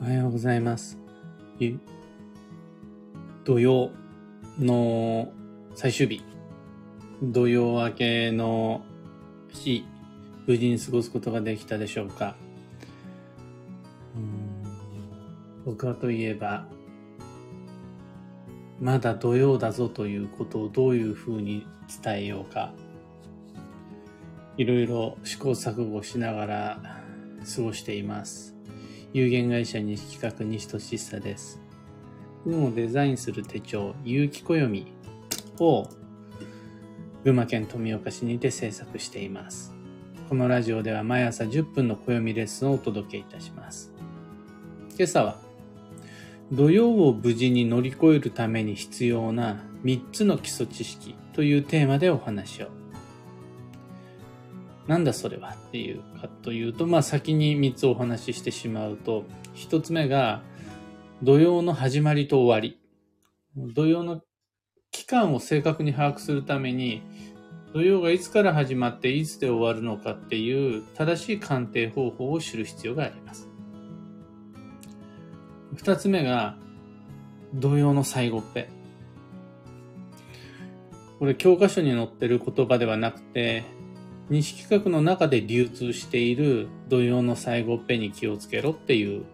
おはようございます。土曜の最終日、土曜明けの日、無事に過ごすことができたでしょうか。うん僕はといえば、まだ土曜だぞということをどういうふうに伝えようか。いろいろ試行錯誤しながら過ごしています。有限会社西企画西俊久です。運をデザインする手帳、有機暦を群馬県富岡市にて制作しています。このラジオでは毎朝10分の暦レッスンをお届けいたします。今朝は土曜を無事に乗り越えるために必要な3つの基礎知識というテーマでお話を。なんだそれはっていうかというと、まあ先に3つお話ししてしまうと、1つ目が土曜の始まりと終わり。土曜の期間を正確に把握するために、土曜がいつから始まっていつで終わるのかっていう正しい鑑定方法を知る必要があります。二つ目が、土曜の最後っぺ。これ教科書に載ってる言葉ではなくて、西企画の中で流通している土曜の最後っぺに気をつけろっていう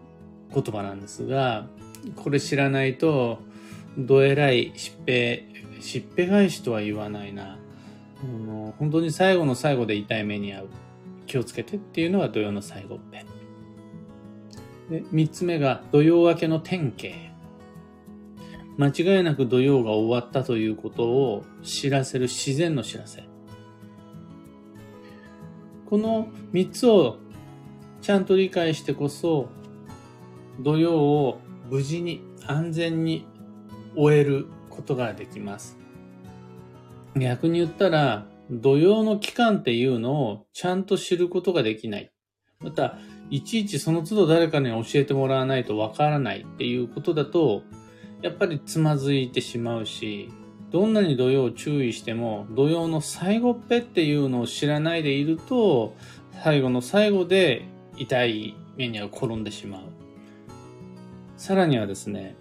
言葉なんですが、これ知らないと、どえらい疾病、疾病返しとは言わないな。あの本当に最後の最後で痛い目に遭う。気をつけてっていうのが土曜の最後っぺ。で、三つ目が土曜明けの典型。間違いなく土曜が終わったということを知らせる自然の知らせ。この三つをちゃんと理解してこそ、土曜を無事に安全に終えることができます。逆に言ったら、土曜の期間っていうのをちゃんと知ることができない。また、いちいちその都度誰かに教えてもらわないとわからないっていうことだと、やっぱりつまずいてしまうし、どんなに土曜を注意しても、土曜の最後っぺっていうのを知らないでいると、最後の最後で痛い目には転んでしまう。さらにはですね、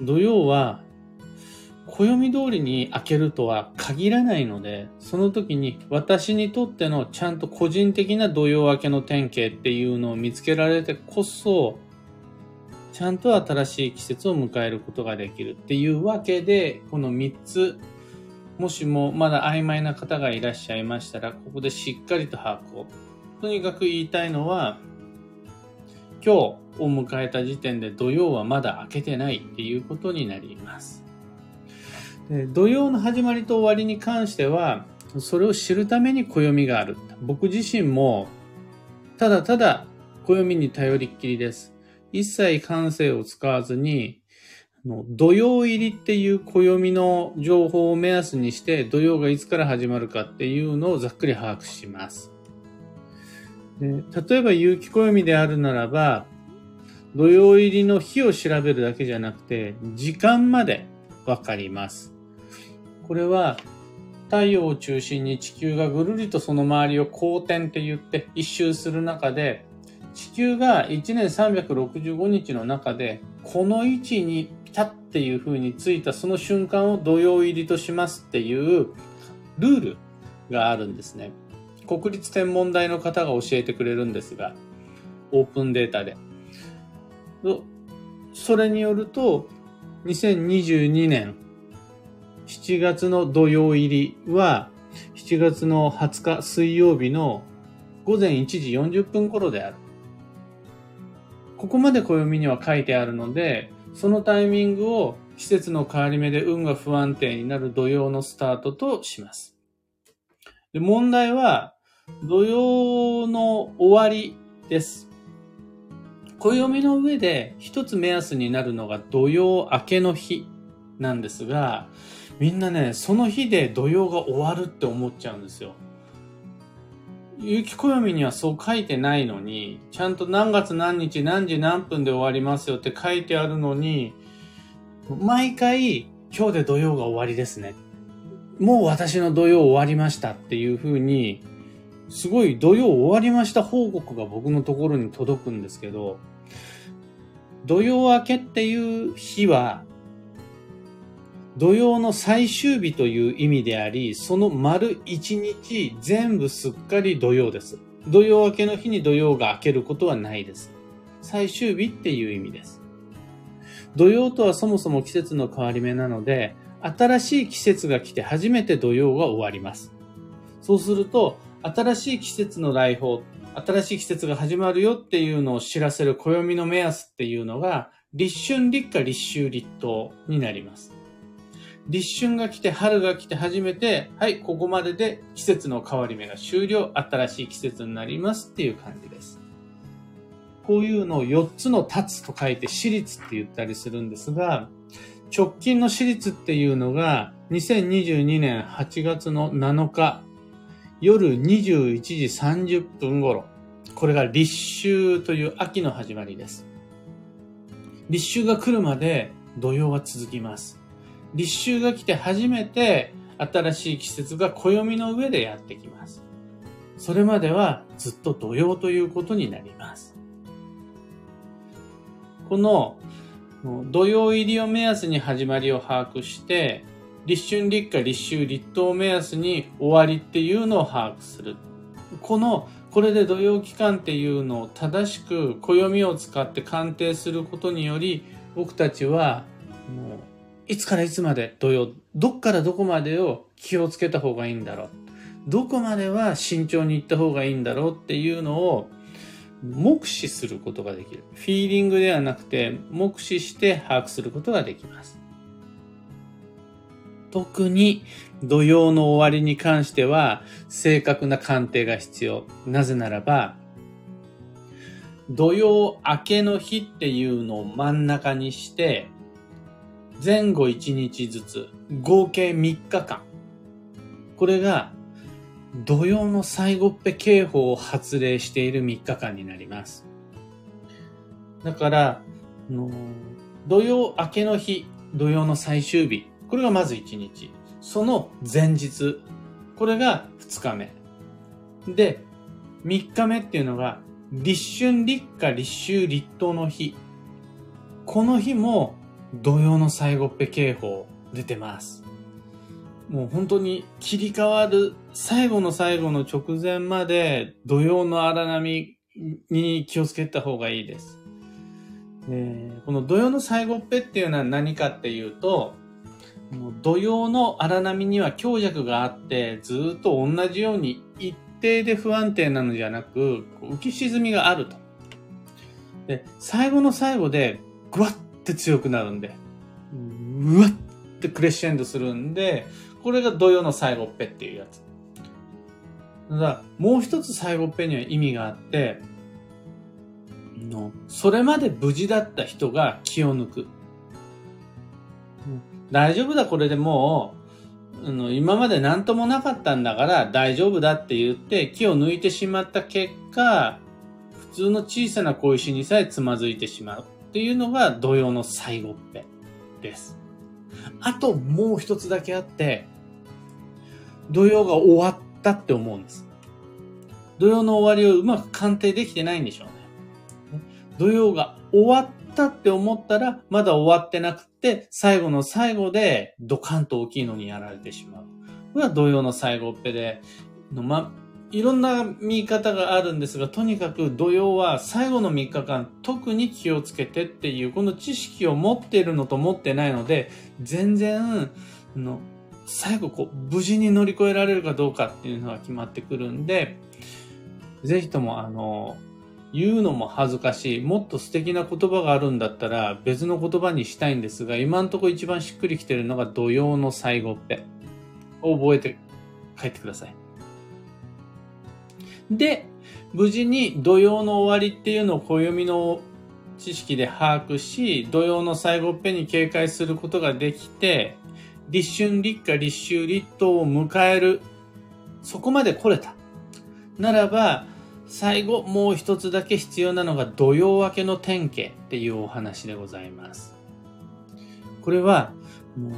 土曜は暦通りに開けるとは限らないので、その時に私にとってのちゃんと個人的な土曜明けの典型っていうのを見つけられてこそ、ちゃんと新しい季節を迎えることができるっていうわけで、この3つ、もしもまだ曖昧な方がいらっしゃいましたら、ここでしっかりと把握を。とにかく言いたいのは、今日を迎えた時点で土曜はまだ開けてないっていうことになります。で土曜の始まりと終わりに関しては、それを知るために暦がある。僕自身も、ただただ暦に頼りっきりです。一切感性を使わずに、土曜入りっていう暦の情報を目安にして、土曜がいつから始まるかっていうのをざっくり把握します。で例えば有機暦であるならば、土曜入りの日を調べるだけじゃなくて、時間までわかります。これは、太陽を中心に地球がぐるりとその周りを公転って言って一周する中で、地球が1年365日の中で、この位置にピタッっていう風についたその瞬間を土曜入りとしますっていうルールがあるんですね。国立天文台の方が教えてくれるんですが、オープンデータで。それによると、2022年7月の土曜入りは、7月の20日水曜日の午前1時40分頃である。ここまで暦には書いてあるので、そのタイミングを季節の変わり目で運が不安定になる土曜のスタートとします。で問題は、土曜の終わりです。暦の上で一つ目安になるのが土曜明けの日なんですが、みんなね、その日で土曜が終わるって思っちゃうんですよ。雪暦にはそう書いてないのに、ちゃんと何月何日何時何分で終わりますよって書いてあるのに、毎回今日で土曜が終わりですね。もう私の土曜終わりましたっていう風に、すごい土曜終わりました報告が僕のところに届くんですけど、土曜明けっていう日は、土曜の最終日という意味であり、その丸一日全部すっかり土曜です。土曜明けの日に土曜が明けることはないです。最終日っていう意味です。土曜とはそもそも季節の変わり目なので、新しい季節が来て初めて土曜が終わります。そうすると、新しい季節の来訪、新しい季節が始まるよっていうのを知らせる暦の目安っていうのが、立春立夏立秋立冬になります。立春が来て春が来て初めて、はい、ここまでで季節の変わり目が終了、新しい季節になりますっていう感じです。こういうのを4つの立つと書いて私立って言ったりするんですが、直近の私立っていうのが2022年8月の7日夜21時30分頃。これが立秋という秋の始まりです。立秋が来るまで土曜は続きます。立秋が来て初めて新しい季節が暦の上でやってきます。それまではずっと土曜ということになります。この土曜入りを目安に始まりを把握して、立春立夏立秋立冬を目安に終わりっていうのを把握する。この、これで土曜期間っていうのを正しく暦を使って鑑定することにより、僕たちは、もう、いつからいつまで土曜、どっからどこまでを気をつけた方がいいんだろう。どこまでは慎重に行った方がいいんだろうっていうのを、目視することができる。フィーリングではなくて、目視して把握することができます。特に土曜の終わりに関しては正確な鑑定が必要。なぜならば、土曜明けの日っていうのを真ん中にして、前後1日ずつ、合計3日間。これが土曜の最後っぺ警報を発令している3日間になります。だから、土曜明けの日、土曜の最終日、これがまず1日。その前日。これが2日目。で、3日目っていうのが、立春立夏立秋立冬の日。この日も土曜の最後っぺ警報出てます。もう本当に切り替わる最後の最後の直前まで土曜の荒波に気をつけた方がいいです。でこの土曜の最後っぺっていうのは何かっていうと、土曜の荒波には強弱があって、ずっと同じように一定で不安定なのじゃなく、浮き沈みがあると。で、最後の最後で、ぐわって強くなるんで、うわってクレッシェンドするんで、これが土曜の最後っぺっていうやつ。ただ、もう一つ最後っぺには意味があって、のそれまで無事だった人が気を抜く。大丈夫だ、これでもう、あの今まで何ともなかったんだから大丈夫だって言って気を抜いてしまった結果、普通の小さな小石にさえつまずいてしまうっていうのが土曜の最後っぺです。あともう一つだけあって、土曜が終わったって思うんです。土曜の終わりをうまく鑑定できてないんでしょうね。土曜が終わったって思ったら、まだ終わってなくて、最後の最後でドカンと大きいのにやられてしまう。これは土曜の最後っぺで、ま、いろんな見方があるんですが、とにかく土曜は最後の3日間特に気をつけてっていう、この知識を持っているのと持ってないので、全然、の最後こう、無事に乗り越えられるかどうかっていうのが決まってくるんで、ぜひともあの、言うのも恥ずかしい。もっと素敵な言葉があるんだったら別の言葉にしたいんですが、今んとこ一番しっくりきてるのが土曜の最後っぺ。覚えて帰ってください。で、無事に土曜の終わりっていうのを暦の知識で把握し、土曜の最後っぺに警戒することができて、立春立夏立秋立冬を迎える。そこまで来れた。ならば、最後、もう一つだけ必要なのが土曜明けの天気っていうお話でございます。これは、もう、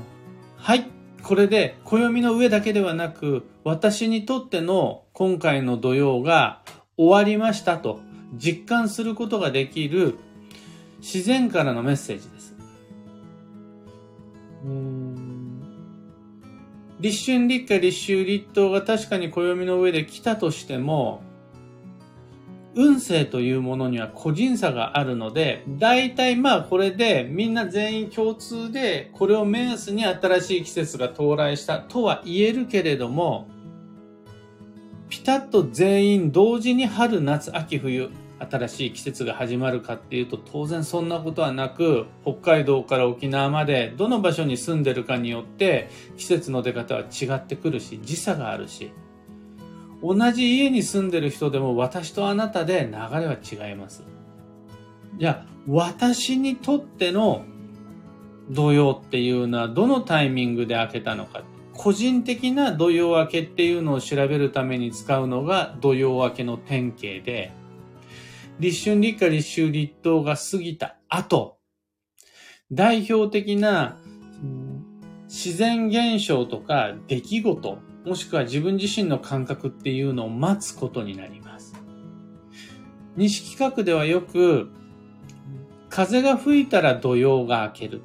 はい、これで暦の上だけではなく、私にとっての今回の土曜が終わりましたと実感することができる自然からのメッセージです。立春立夏立秋立冬が確かに暦の上で来たとしても、運勢というものには個人差があるので、大体まあこれでみんな全員共通でこれを目安に新しい季節が到来したとは言えるけれども、ピタッと全員同時に春、夏、秋、冬、新しい季節が始まるかっていうと当然そんなことはなく北海道から沖縄までどの場所に住んでるかによって季節の出方は違ってくるし時差があるし同じ家に住んでる人でも私とあなたで流れは違います。じゃあ私にとっての土曜っていうのはどのタイミングで開けたのか個人的な土曜明けっていうのを調べるために使うのが土曜明けの典型で立春立夏立秋立冬が過ぎた後、代表的な自然現象とか出来事、もしくは自分自身の感覚っていうのを待つことになります。西企画ではよく、風が吹いたら土曜が明ける。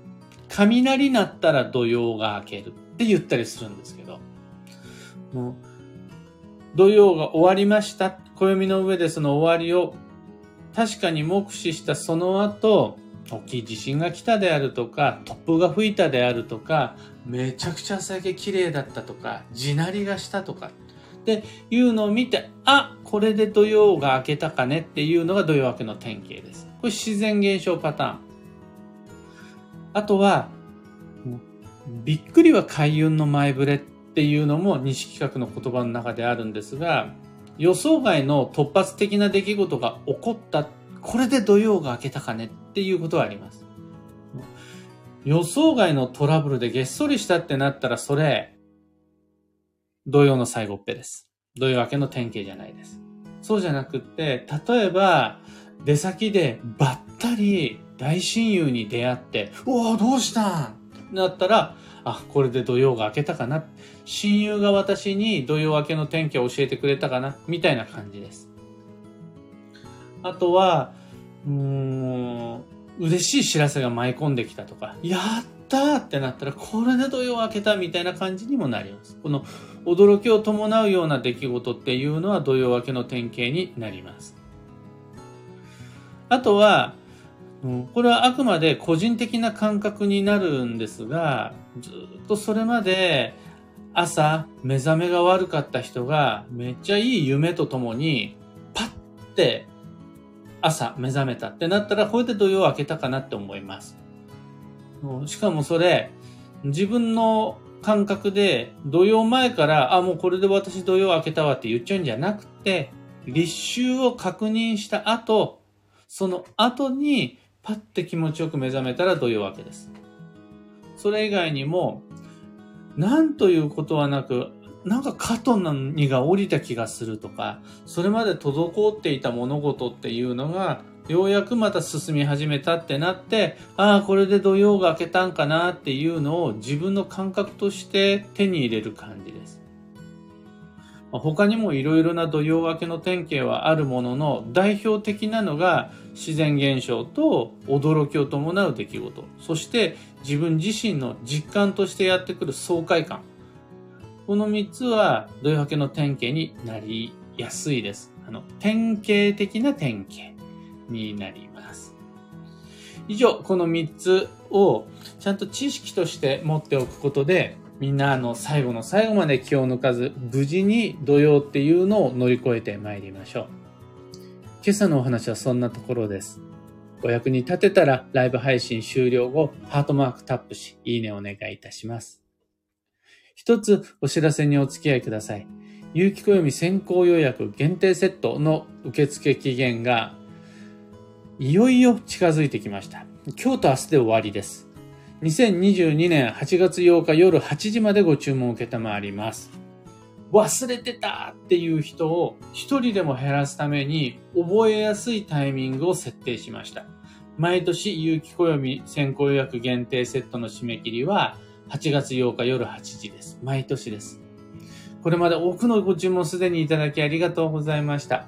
雷鳴ったら土曜が明けるって言ったりするんですけど、もう土曜が終わりました。暦の上でその終わりを確かに目視したその後、大きい地震が来たであるとか、突風が吹いたであるとか、めちゃくちゃ朝焼け綺麗だったとか、地鳴りがしたとか、っていうのを見て、あ、これで土曜が明けたかね？っていうのが土曜明けの典型です。これ自然現象パターン。あとは、びっくりは開運の前触れっていうのも西企画の言葉の中であるんですが、予想外の突発的な出来事が起こった。これで土曜が明けたかねっていうことはあります。予想外のトラブルでげっそりしたってなったらそれ、土曜の最後っぺです。土曜明けの典型じゃないです。そうじゃなくって、例えば、出先でばったり大親友に出会って、おお、どうしたんなったら、あ、これで土曜が明けたかな。親友が私に土曜明けの天気を教えてくれたかな。みたいな感じです。あとは、うーん、嬉しい知らせが舞い込んできたとか、やったーってなったら、これで土曜明けたみたいな感じにもなります。この驚きを伴うような出来事っていうのは土曜明けの典型になります。あとは、これはあくまで個人的な感覚になるんですが、ずっとそれまで朝目覚めが悪かった人がめっちゃいい夢とともにパッて朝目覚めたってなったらこれで土曜明けたかなって思います。しかもそれ自分の感覚で土曜前からあもうこれで私土曜明けたわって言っちゃうんじゃなくて立秋を確認した後その後にパッて気持ちよく目覚めたら土曜明けです。それ以外にも、なんということはなく、なんか肩の荷が降りた気がするとか、それまで滞っていた物事っていうのが、ようやくまた進み始めたってなって、ああ、これで土曜が明けたんかなっていうのを自分の感覚として手に入れる感じです。他にもいろいろな土曜明けの典型はあるものの代表的なのが自然現象と驚きを伴う出来事。そして自分自身の実感としてやってくる爽快感。この3つは土曜明けの典型になりやすいです。あの典型的な典型になります。以上この3つをちゃんと知識として持っておくことでみんなあの最後の最後まで気を抜かず、無事に土曜っていうのを乗り越えて参りましょう。今朝のお話はそんなところです。お役に立てたらライブ配信終了後、ハートマークタップし、いいねお願いいたします。一つお知らせにお付き合いください。有機暦先行予約限定セットの受付期限がいよいよ近づいてきました。今日と明日で終わりです。2022年8月8日夜8時までご注文を受けたまわります。忘れてたっていう人を一人でも減らすために覚えやすいタイミングを設定しました。毎年有機暦先行予約限定セットの締め切りは8月8日夜8時です。毎年です。これまで多くのご注文すでにいただきありがとうございました。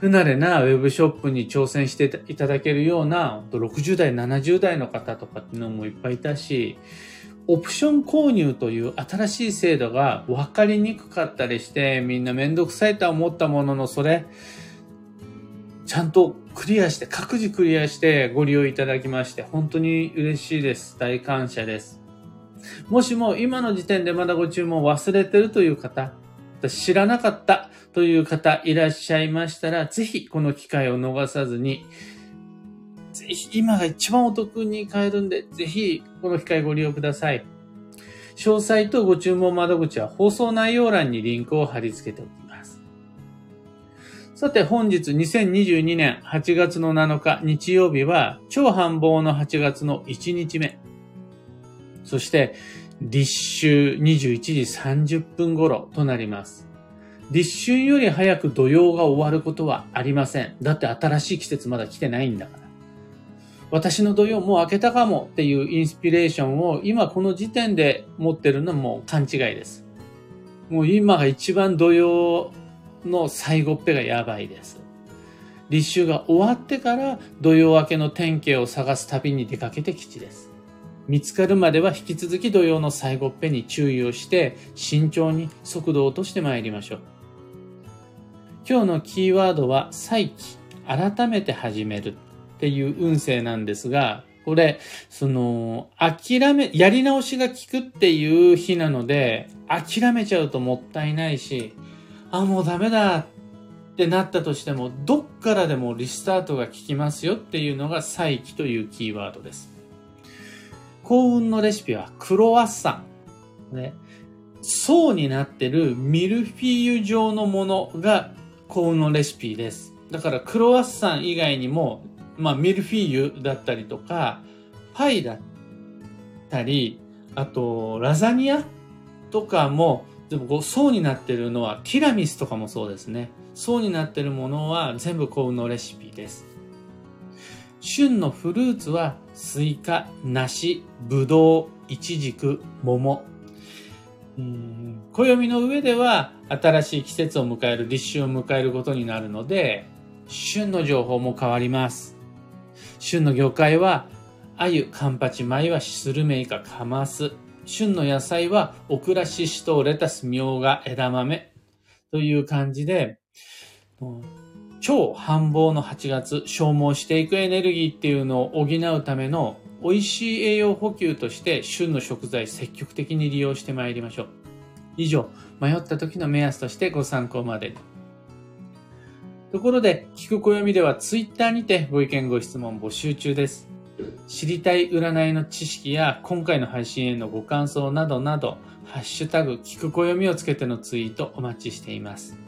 不慣れなウェブショップに挑戦していただけるような、60代、70代の方とかっていうのもいっぱいいたし、オプション購入という新しい制度が分かりにくかったりして、みんなめんどくさいとは思ったものの、それ、ちゃんとクリアして、各自クリアしてご利用いただきまして、本当に嬉しいです。大感謝です。もしも今の時点でまだご注文忘れてるという方、私知らなかったという方いらっしゃいましたら、ぜひこの機会を逃さずに、ぜひ今が一番お得に買えるんで、ぜひこの機会ご利用ください。詳細とご注文窓口は放送内容欄にリンクを貼り付けておきます。さて本日2022年8月の7日日曜日は超繁忙の8月の1日目。そして立秋21時30分頃となります。立春より早く土曜が終わることはありません。だって新しい季節まだ来てないんだから。私の土曜もう明けたかもっていうインスピレーションを今この時点で持ってるのも勘違いです。もう今が一番土曜の最後っぺがやばいです。立秋が終わってから土曜明けの天気を探す旅に出かけて基地です。見つかるまでは引き続き土曜の最後っぺに注意をして慎重に速度を落としてまいりましょう。今日のキーワードは再起、改めて始めるっていう運勢なんですが、これ、その、諦め、やり直しが効くっていう日なので、諦めちゃうともったいないし、あ、もうダメだってなったとしても、どっからでもリスタートが効きますよっていうのが再起というキーワードです。幸運のレシピはクロワッサン。ね。層になってるミルフィーユ状のものが幸運のレシピです。だからクロワッサン以外にも、まあミルフィーユだったりとか、パイだったり、あとラザニアとかも、でもこう層になってるのはティラミスとかもそうですね。層になってるものは全部幸運のレシピです。旬のフルーツはスイカ、梨、ぶどう、イチジク、桃。暦の上では新しい季節を迎える、立春を迎えることになるので、旬の情報も変わります。旬の魚介は、鮎、カンパチ、マイワシ、スルメイカ、カマス。旬の野菜は、オクラ、シシトウ、レタス、ミョウガ、枝豆。という感じで、超繁忙の8月、消耗していくエネルギーっていうのを補うための美味しい栄養補給として旬の食材積極的に利用してまいりましょう。以上、迷った時の目安としてご参考までところで、聞く暦ではツイッターにてご意見ご質問募集中です。知りたい占いの知識や今回の配信へのご感想などなど、ハッシュタグ聞く暦をつけてのツイートお待ちしています。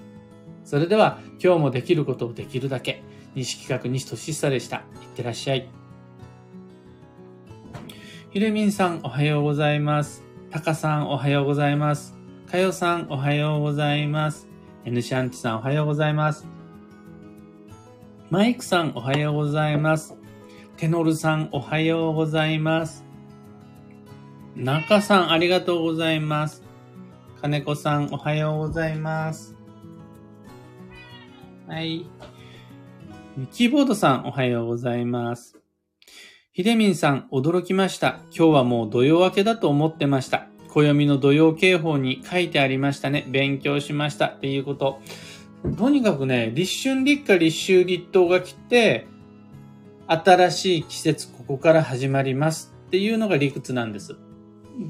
それでは今日もできることをできるだけ、西企画西俊久でした。いってらっしゃい。ひれみんさんおはようございます。たかさんおはようございます。かよさんおはようございます。エヌシャンティさんおはようございます。マイクさんおはようございます。テノルさんおはようございます。中さんありがとうございます。金子さんおはようございます。はい。キーボードさんおはようございます。ひでみんさん、驚きました。今日はもう土曜明けだと思ってました。暦の土曜警報に書いてありましたね。勉強しましたっていうこと。とにかくね、立春立夏立秋立冬が来て、新しい季節ここから始まりますっていうのが理屈なんです。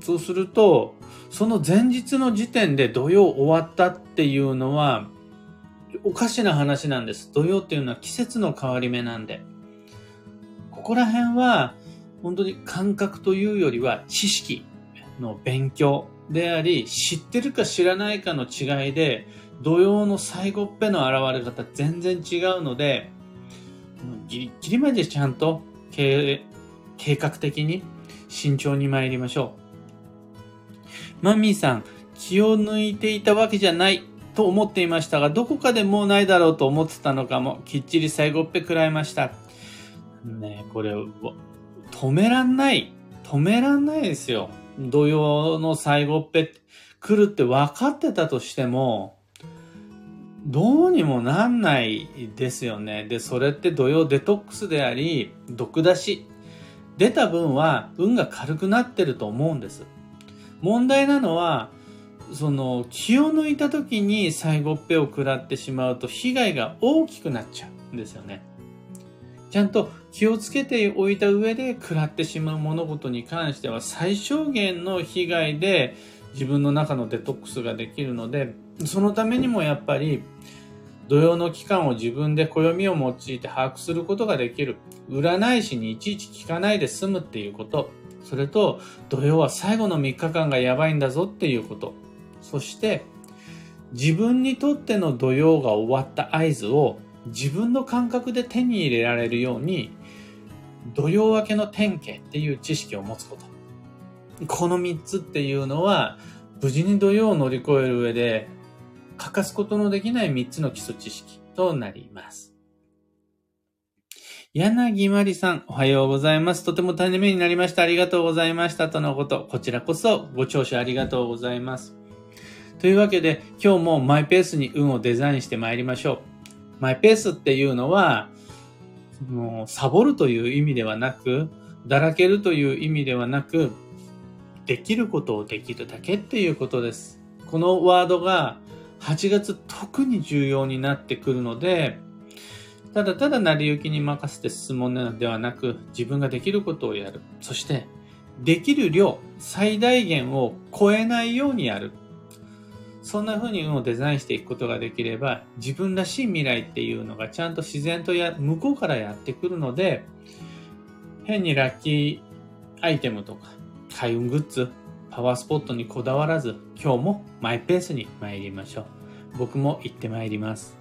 そうすると、その前日の時点で土曜終わったっていうのは、おかしな話なんです。土曜っていうのは季節の変わり目なんで。ここら辺は、本当に感覚というよりは知識の勉強であり、知ってるか知らないかの違いで、土曜の最後っぺの現れ方全然違うので、ギリギリまでちゃんと計画的に慎重に参りましょう。マミーさん、気を抜いていたわけじゃないと思っていましたが、どこかでもうないだろうと思ってたのかも、きっちり最後っぺ食らいました。ねこれ、止めらんない。止めらんないですよ。土曜の最後っぺ来るって分かってたとしても、どうにもなんないですよね。で、それって土曜デトックスであり、毒出し。出た分は運が軽くなってると思うんです。問題なのは、その気を抜いた時に最後っぺを食らってしまうと被害が大きくなっちゃうんですよね。ちゃんと気をつけておいた上で食らってしまう物事に関しては最小限の被害で自分の中のデトックスができるので、そのためにもやっぱり土曜の期間を自分で暦を用いて把握することができる。占い師にいちいち聞かないで済むっていうこと。それと、土曜は最後の3日間がやばいんだぞっていうこと。そして、自分にとっての土曜が終わった合図を自分の感覚で手に入れられるように、土曜明けの天気っていう知識を持つこと。この3つっていうのは、無事に土曜を乗り越える上で、欠かすことのできない3つの基礎知識となります。柳まりさん、おはようございます。とても種目になりました。ありがとうございました。とのこと。こちらこそご聴取ありがとうございます。というわけで、今日もマイペースに運をデザインして参りましょう。マイペースっていうのは、もうサボるという意味ではなく、だらけるという意味ではなく、できることをできるだけっていうことです。このワードが8月特に重要になってくるので、ただただ成り行きに任せて進むのではなく、自分ができることをやる。そして、できる量、最大限を超えないようにやる。そんな風に運をデザインしていくことができれば、自分らしい未来っていうのがちゃんと自然とや、向こうからやってくるので、変にラッキーアイテムとか、開運グッズ、パワースポットにこだわらず、今日もマイペースに参りましょう。僕も行って参ります。